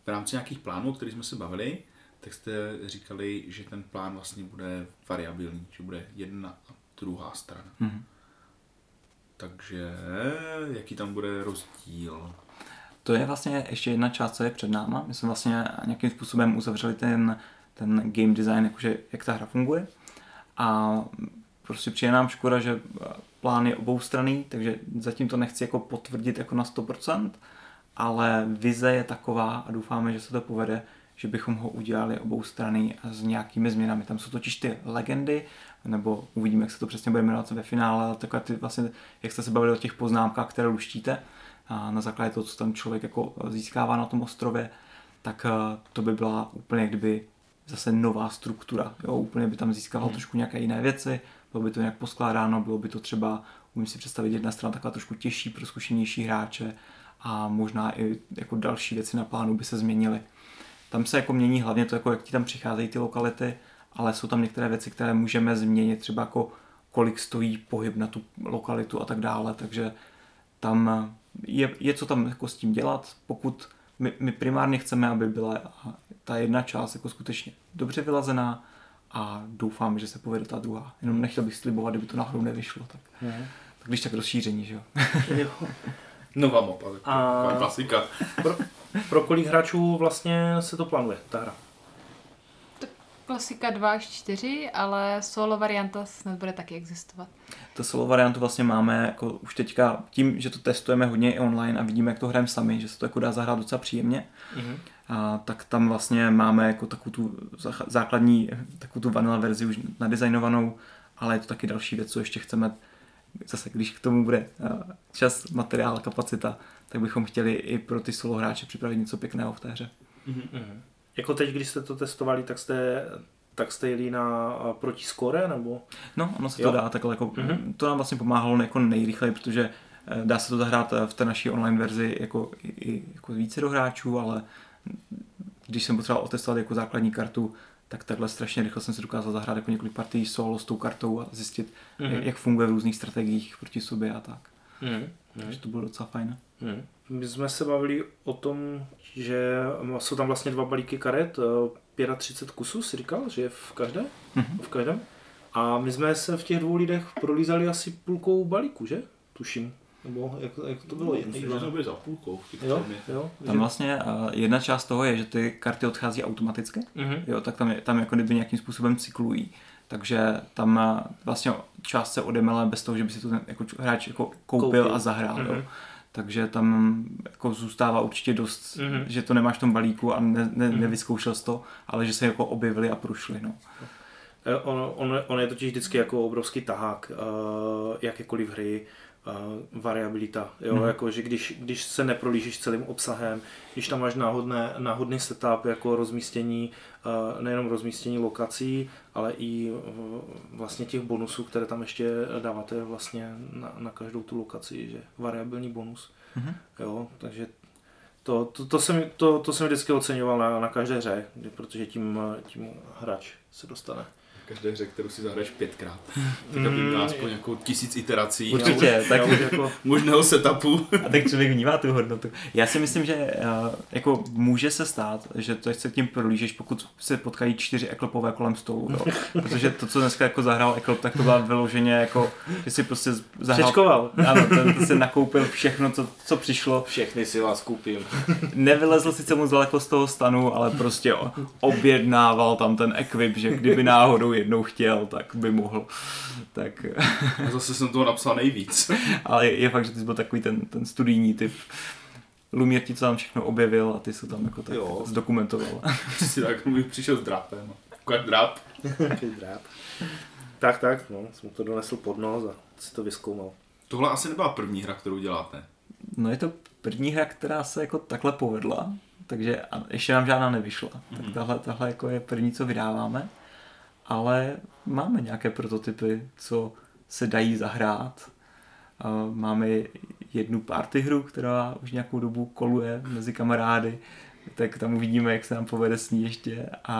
v rámci nějakých plánů, o kterých jsme se bavili, tak jste říkali, že ten plán vlastně bude variabilní, že bude jedna a druhá strana. Mm-hmm. Takže jaký tam bude rozdíl? To je vlastně ještě jedna část, co je před náma. My jsme vlastně nějakým způsobem uzavřeli ten, ten game design, jakože jak ta hra funguje. A prostě přijde nám škoda, že plán je obou straný, takže zatím to nechci jako potvrdit jako na 100%, ale vize je taková a doufáme, že se to povede, že bychom ho udělali obou strany s nějakými změnami. Tam jsou totiž ty legendy, nebo uvidíme, jak se to přesně bude jmenovat ve finále, ale takové ty vlastně, jak jste se bavili o těch poznámkách, které luštíte, na základě toho, co tam člověk jako získává na tom ostrově, tak eh, to by byla úplně kdyby zase nová struktura. Jo? Úplně by tam získával hmm. trošku nějaké jiné věci, bylo by to nějak poskládáno, bylo by to třeba, umím si představit, jedna strana taková trošku těžší pro zkušenější hráče a možná i jako další věci na plánu by se změnily. Tam se jako mění hlavně to, jako jak ti tam přicházejí ty lokality, ale jsou tam některé věci, které můžeme změnit, třeba jako kolik stojí pohyb na tu lokalitu a tak dále, takže tam je, je co tam jako s tím dělat, pokud my, my primárně chceme, aby byla ta jedna část jako skutečně dobře vylazená a doufám, že se povede ta druhá. Jenom nechtěl bych slibovat, kdyby to náhodou nevyšlo, tak, mm. tak když tak rozšíření, že jo. (laughs) Nová mapa, a... klasika. Pro, pro kolik hráčů vlastně se to plánuje, ta hra? Klasika 2 až 4, ale solo varianta snad bude taky existovat. To solo variantu vlastně máme jako už teďka tím, že to testujeme hodně i online a vidíme, jak to hrajeme sami, že se to jako dá zahrát docela příjemně. Mm-hmm. A, tak tam vlastně máme jako takovou tu základní, takovou tu vanilla verzi už nadizajnovanou, ale je to taky další věc, co ještě chceme zase, když k tomu bude čas, materiál, kapacita, tak bychom chtěli i pro ty solo hráče připravit něco pěkného v té hře. Mm-hmm. Jako teď, když jste to testovali, tak jste tak jste jeli na proti skore, nebo? No, ono se jo. to dá takhle, jako, mm-hmm. to nám vlastně pomáhalo jako nejrychleji, protože eh, dá se to zahrát eh, v té naší online verzi jako, i, jako více do hráčů, ale když jsem potřeboval otestovat jako základní kartu, tak takhle strašně rychle jsem si dokázal zahrát jako několik partí solo s tou kartou a zjistit, mm-hmm. jak funguje v různých strategiích proti sobě a tak. Mm-hmm. Takže to bylo docela fajn. Mm-hmm. My jsme se bavili o tom, že jsou tam vlastně dva balíky karet, 35 eh, kusů, si říkal, že je v každém? Mm-hmm. V každém. A my jsme se v těch dvou lidech prolízali asi půlkou balíku, že? Tuším. Nebo jak, jak to bylo? Myslím, že to za půlkou. Jo, jo, tam vlastně uh, jedna část toho je, že ty karty odchází automaticky, mm-hmm. jo, tak tam, je, tam jako kdyby nějakým způsobem cyklují. Takže tam uh, vlastně část se odemele bez toho, že by si to ten jako hráč jako koupil, koupil. a zahrál. Mm-hmm. Jo. Takže tam jako zůstává určitě dost, mm-hmm. že to nemáš v tom balíku a ne, ne, mm-hmm. nevyzkoušel jsi to, ale že se jako objevili a prošli. No. On, on, on je totiž vždycky jako obrovský tahák uh, jakékoliv hry, uh, variabilita, jo, mm. jako, že když, když se neprolížíš celým obsahem, když tam máš náhodné, náhodný setup jako rozmístění, nejenom rozmístění lokací, ale i vlastně těch bonusů, které tam ještě dáváte vlastně na, na každou tu lokaci, že variabilní bonus, mm. jo, takže to, to, to, jsem, to, to jsem vždycky oceňoval na, na každé hře, protože tím, tím hráč se dostane každé hře, kterou si zahraješ pětkrát. Tak aby měla aspoň jako tisíc iterací. Určitě, tak jako (laughs) možného setupu. A tak člověk vnímá tu hodnotu. Já si myslím, že eh, jako může se stát, že to se tím prolížeš, pokud se potkají čtyři eklopové kolem stolu. Jo. (laughs) Protože to, co dneska jako zahrál eklop, tak to byla vyloženě jako, že si prostě zahrál. Přečkoval. Ano, ten si nakoupil všechno, co, co přišlo. Všechny si vás koupil. Nevylezl sice moc daleko z toho stanu, ale prostě objednával tam ten ekvip, že kdyby náhodou jednou chtěl, tak by mohl. Tak... A zase jsem toho napsal nejvíc. (laughs) Ale je, je fakt, že ty jsi byl takový ten, ten studijní typ. Lumír ti co tam všechno objevil a ty se tam jako tak jo. zdokumentoval. (laughs) Přesně tak, bych přišel s drapem. Taková dráp. Dráp. Tak, tak, no, jsem to donesl pod nos a si to vyzkoumal. Tohle asi nebyla první hra, kterou děláte. No je to první hra, která se jako takhle povedla, takže a ještě nám žádná nevyšla. Mm-hmm. Tak tahle, tahle jako je první, co vydáváme, ale máme nějaké prototypy, co se dají zahrát. Máme jednu party hru, která už nějakou dobu koluje mezi kamarády, tak tam uvidíme, jak se nám povede s ní ještě a,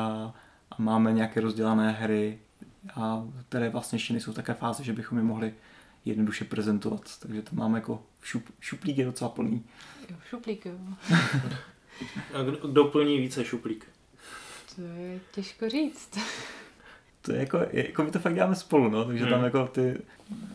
a máme nějaké rozdělané hry, a které vlastně ještě nejsou v také fáze, že bychom je mohli jednoduše prezentovat. Takže to máme jako šup, šuplík je docela plný. Jo, šuplík, jo. (laughs) A kdo, kdo plní více šuplík? To je těžko říct. To je jako, jako my to fakt děláme spolu, no, takže hmm. tam jako ty,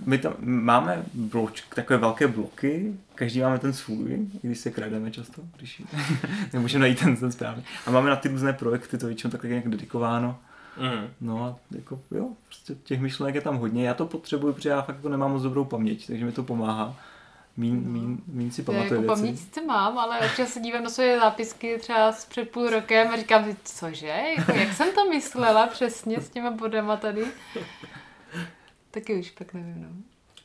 my tam máme bloč, takové velké bloky, každý máme ten svůj, když se krademe často, když (laughs) nemůžeme najít ten, ten správný. A máme na ty různé projekty, to většinou tak nějak dedikováno. Mm. No a jako jo, prostě těch myšlenek je tam hodně. Já to potřebuji, protože já fakt to nemám moc dobrou paměť, takže mi to pomáhá. Mín, mín, mín si pamatuje jako věci. paměť sice mám, ale občas se dívám na své zápisky třeba z před půl rokem a říkám si, cože? Jako, jak jsem to myslela přesně s těma bodama tady? Taky už pak nevím, no.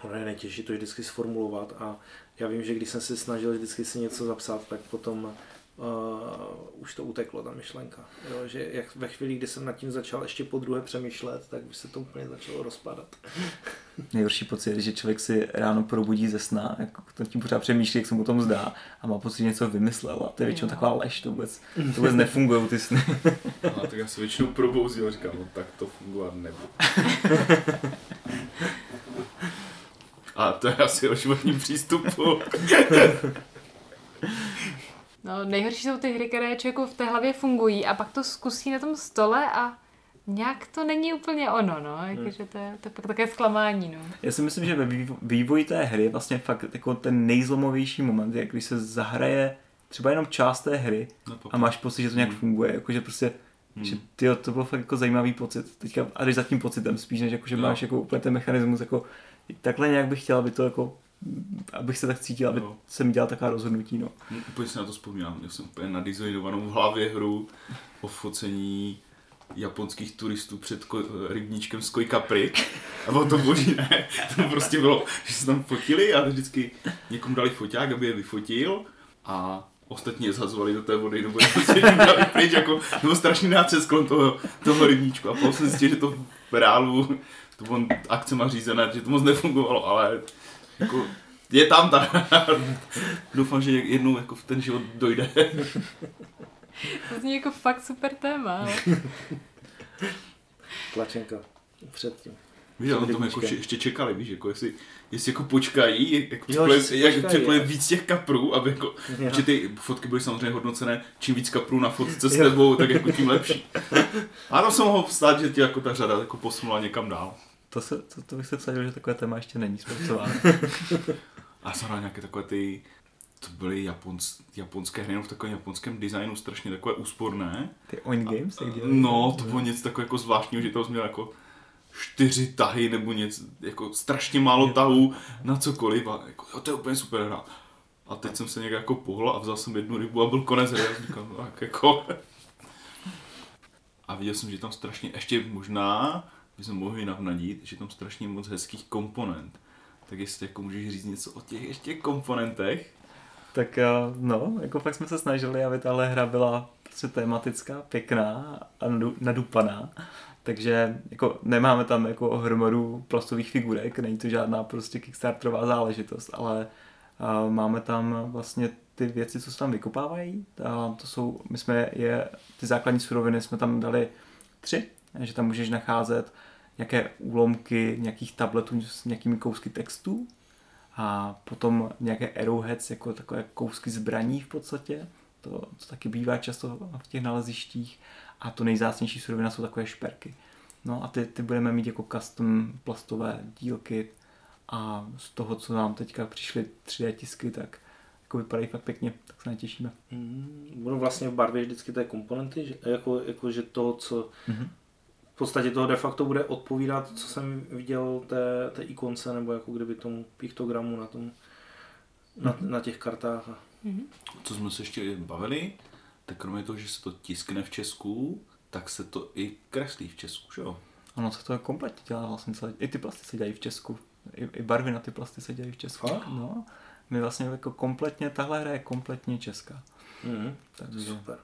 Ono je nejtěžší to vždycky sformulovat a já vím, že když jsem si snažil vždycky si něco zapsat, tak potom uh, už to uteklo, ta myšlenka. Jo, že jak ve chvíli, kdy jsem nad tím začal ještě po druhé přemýšlet, tak by se to úplně začalo rozpadat. (laughs) Nejhorší pocit je, že člověk si ráno probudí ze sna, jako to tím pořád přemýšlí, jak se mu tom zdá a má pocit, že něco vymyslel a to je většinou taková lež, to vůbec, (laughs) to vůbec nefungují ty sny. A (laughs) tak já se většinou probouzím a říkám, no tak to fungovat nebude. A to je asi o životním přístupu. No, nejhorší jsou ty hry, které člověku v té hlavě fungují a pak to zkusí na tom stole a nějak to není úplně ono, no. Jakože hmm. to je, to je pak také zklamání, no. Já si myslím, že ve vývoji té hry je vlastně fakt jako ten nejzlomovější moment, jak když se zahraje třeba jenom část té hry no, a máš pocit, že to nějak hmm. funguje, jakože prostě Hmm. Že tyjo, to byl fakt jako zajímavý pocit. Teďka, a když za tím pocitem spíš, než jako, že no. máš jako úplně ten mechanismus, jako takhle nějak bych chtěl, aby to jako abych se tak cítil, aby no. jsem dělal taková rozhodnutí. No. no úplně si na to vzpomínám, já jsem úplně nadizajnovanou v hlavě hru o focení japonských turistů před ko- rybníčkem z Koi Capri. A bylo to boží, ne? (laughs) To prostě bylo, že se tam fotili a vždycky někomu dali foťák, aby je vyfotil a ostatní je zhazovali do té vody, nebo je (laughs) prostě dali pryč, jako, nebo strašný nácest kolem toho, toho rybníčku. A potom jsem zjistil, že to v reálu, to bylo akcema řízené, že to moc nefungovalo, ale jako, je tam ta. (laughs) Doufám, že jednou jako v ten život dojde. (laughs) To zní jako fakt super téma. Ale... (laughs) Tlačenka předtím. Víš, ale tom jako ještě čekali, víš, jako jestli, jestli jako počkají, jako jo, připlej, jak připlej víc těch kaprů, aby jako, že ty fotky byly samozřejmě hodnocené, čím víc kaprů na fotce s tebou, tak jako tím lepší. A tam se mohlo stát, že ti jako ta řada jako posunula někam dál. To, se, to, to bych se vsadil, že takové téma ještě není zpracováno. (laughs) A jsem hrál nějaké takové ty, to byly japons, japonské hry, v takovém japonském designu, strašně takové úsporné. Ty Oin Games? A, no, to bylo něco takové jako zvláštního, že to měl jako čtyři tahy nebo něco, jako strašně málo tahů na cokoliv a jako, jo, to je úplně super hra. A teď jsem se někde jako pohl a vzal jsem jednu rybu a byl konec hry a říkal, no, tak jako... (laughs) A viděl jsem, že tam strašně, ještě možná, bychom mohli navnadit, že tam strašně moc hezkých komponent. Tak jestli jako můžeš říct něco o těch ještě komponentech? Tak eh, no, jako fakt jsme se snažili, aby tahle hra byla prostě tematická, pěkná a nadupaná. Takže jako nemáme tam jako hromadu plastových figurek, není to žádná prostě kickstarterová záležitost, ale uh, máme tam vlastně ty věci, co se tam vykopávají. A to jsou, my jsme je, ty základní suroviny jsme tam dali tři, že tam můžeš nacházet nějaké úlomky nějakých tabletů s nějakými kousky textů a potom nějaké arrowheads, jako takové kousky zbraní v podstatě, to, to taky bývá často v těch nalezištích a to nejzácnější surovina jsou takové šperky. No a ty, ty budeme mít jako custom plastové dílky a z toho, co nám teďka přišly 3D tisky, tak jako vypadají fakt pěkně, tak se netěšíme. Mm, budou vlastně v barvě vždycky té komponenty, že, jako, jako že to, co mm-hmm. V podstatě toho de facto bude odpovídat, co jsem viděl té, té ikonce, nebo jako kdyby tomu piktogramu na tom, na, mm-hmm. na těch kartách. Mm-hmm. Co jsme se ještě bavili, tak kromě toho, že se to tiskne v Česku, tak se to i kreslí v Česku, že jo? Ono se to kompletně dělá vlastně celé, i ty plasty se dělají v Česku. I, i barvy na ty plasty se dělají v Česku. Fakt? No, my vlastně jako kompletně, tahle hra je kompletně česká. Mhm. Takže Super.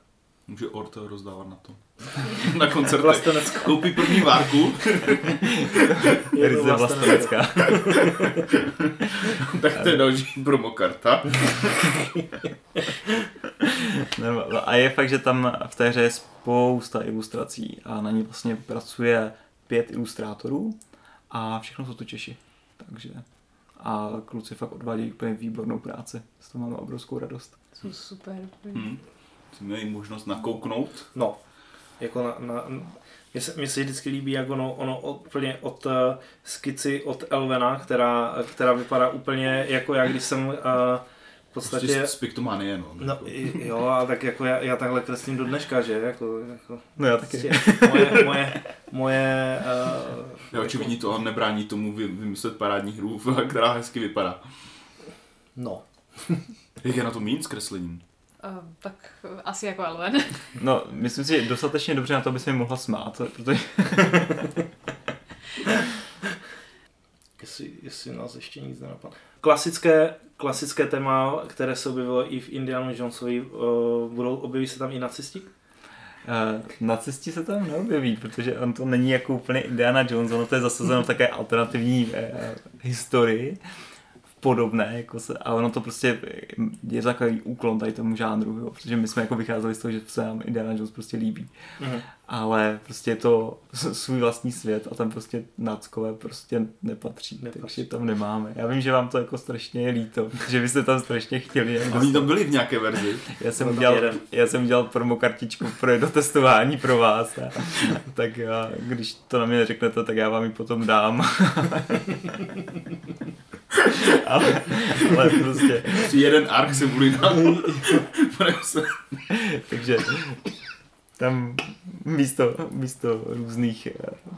Může Ortel rozdávat na to. (laughs) na koncertech. Vlastenecká. Koupí první várku, (laughs) ryze vlastenecká. (laughs) tak to je další promokarta. No A je fakt, že tam v té hře je spousta ilustrací a na ní vlastně pracuje pět ilustrátorů a všechno jsou to Češi. Takže a kluci fakt odvádějí úplně výbornou práci. Z toho máme obrovskou radost. Jsou super. Hm. Měli možnost nakouknout. No, jako na, na, mně se, mně se vždycky líbí, jak ono, ono od- úplně od uh, skici od Elvena, která, která vypadá úplně jako já, když jsem uh, v podstatě... Prostě z Pictomanie, no. No, i- jo, a tak jako já, já takhle kreslím do dneška, že? Jako, jako No já taky. prostě moje, moje, moje uh, Já očividně to nebrání tomu vy- vymyslet parádní hru, (laughs) která hezky vypadá. no. Jak je na to mín s kreslením? Uh, tak uh, asi jako Elven. (laughs) No, myslím si, že dostatečně dobře na to, aby se mi mohla smát, protože (laughs) Jestli, jestli nás ještě nic nenapadne. Klasické, klasické téma, které se objevilo i v Indiana Jonesovi, uh, budou, objeví se tam i nacisti? Uh, nacisti se tam neobjeví, protože on to není jako úplně Indiana Jones, ono to je zasazeno v také alternativní uh, historii podobné, jako se, a ono to prostě je takový úklon tady tomu žánru, jo, protože my jsme jako vycházeli z toho, že se nám Indiana Jones prostě líbí, Mhm. Ale prostě je to (laughs) svůj vlastní svět a tam prostě náckové prostě nepatří, Nepatří. takže tam nemáme. Já vím, že vám to jako strašně je líto, že byste tam strašně chtěli. jak A oni tam byli v nějaké verzi. já jsem, udělal, jeden. já jsem udělal promo kartičku pro jedno testování pro vás. A, (laughs) tak já, když to na mě řeknete, tak já vám ji potom dám. (laughs) ale, ale prostě, Jeden ark se bude dát. takže tam místo, místo různých eh,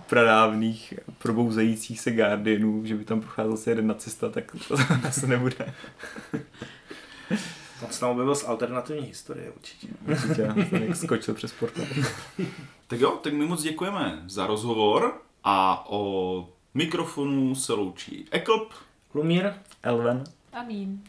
pradávných probouzejících se Guardianů, že by tam procházel se jeden nacista, tak to (laughs) asi nebude. On se tam objevil z alternativní historie určitě. Určitě jsem jak skočil přes portál. (laughs) tak jo, tak my moc děkujeme za rozhovor a o mikrofonu se loučí Eklb Lumír, Elven. Amín.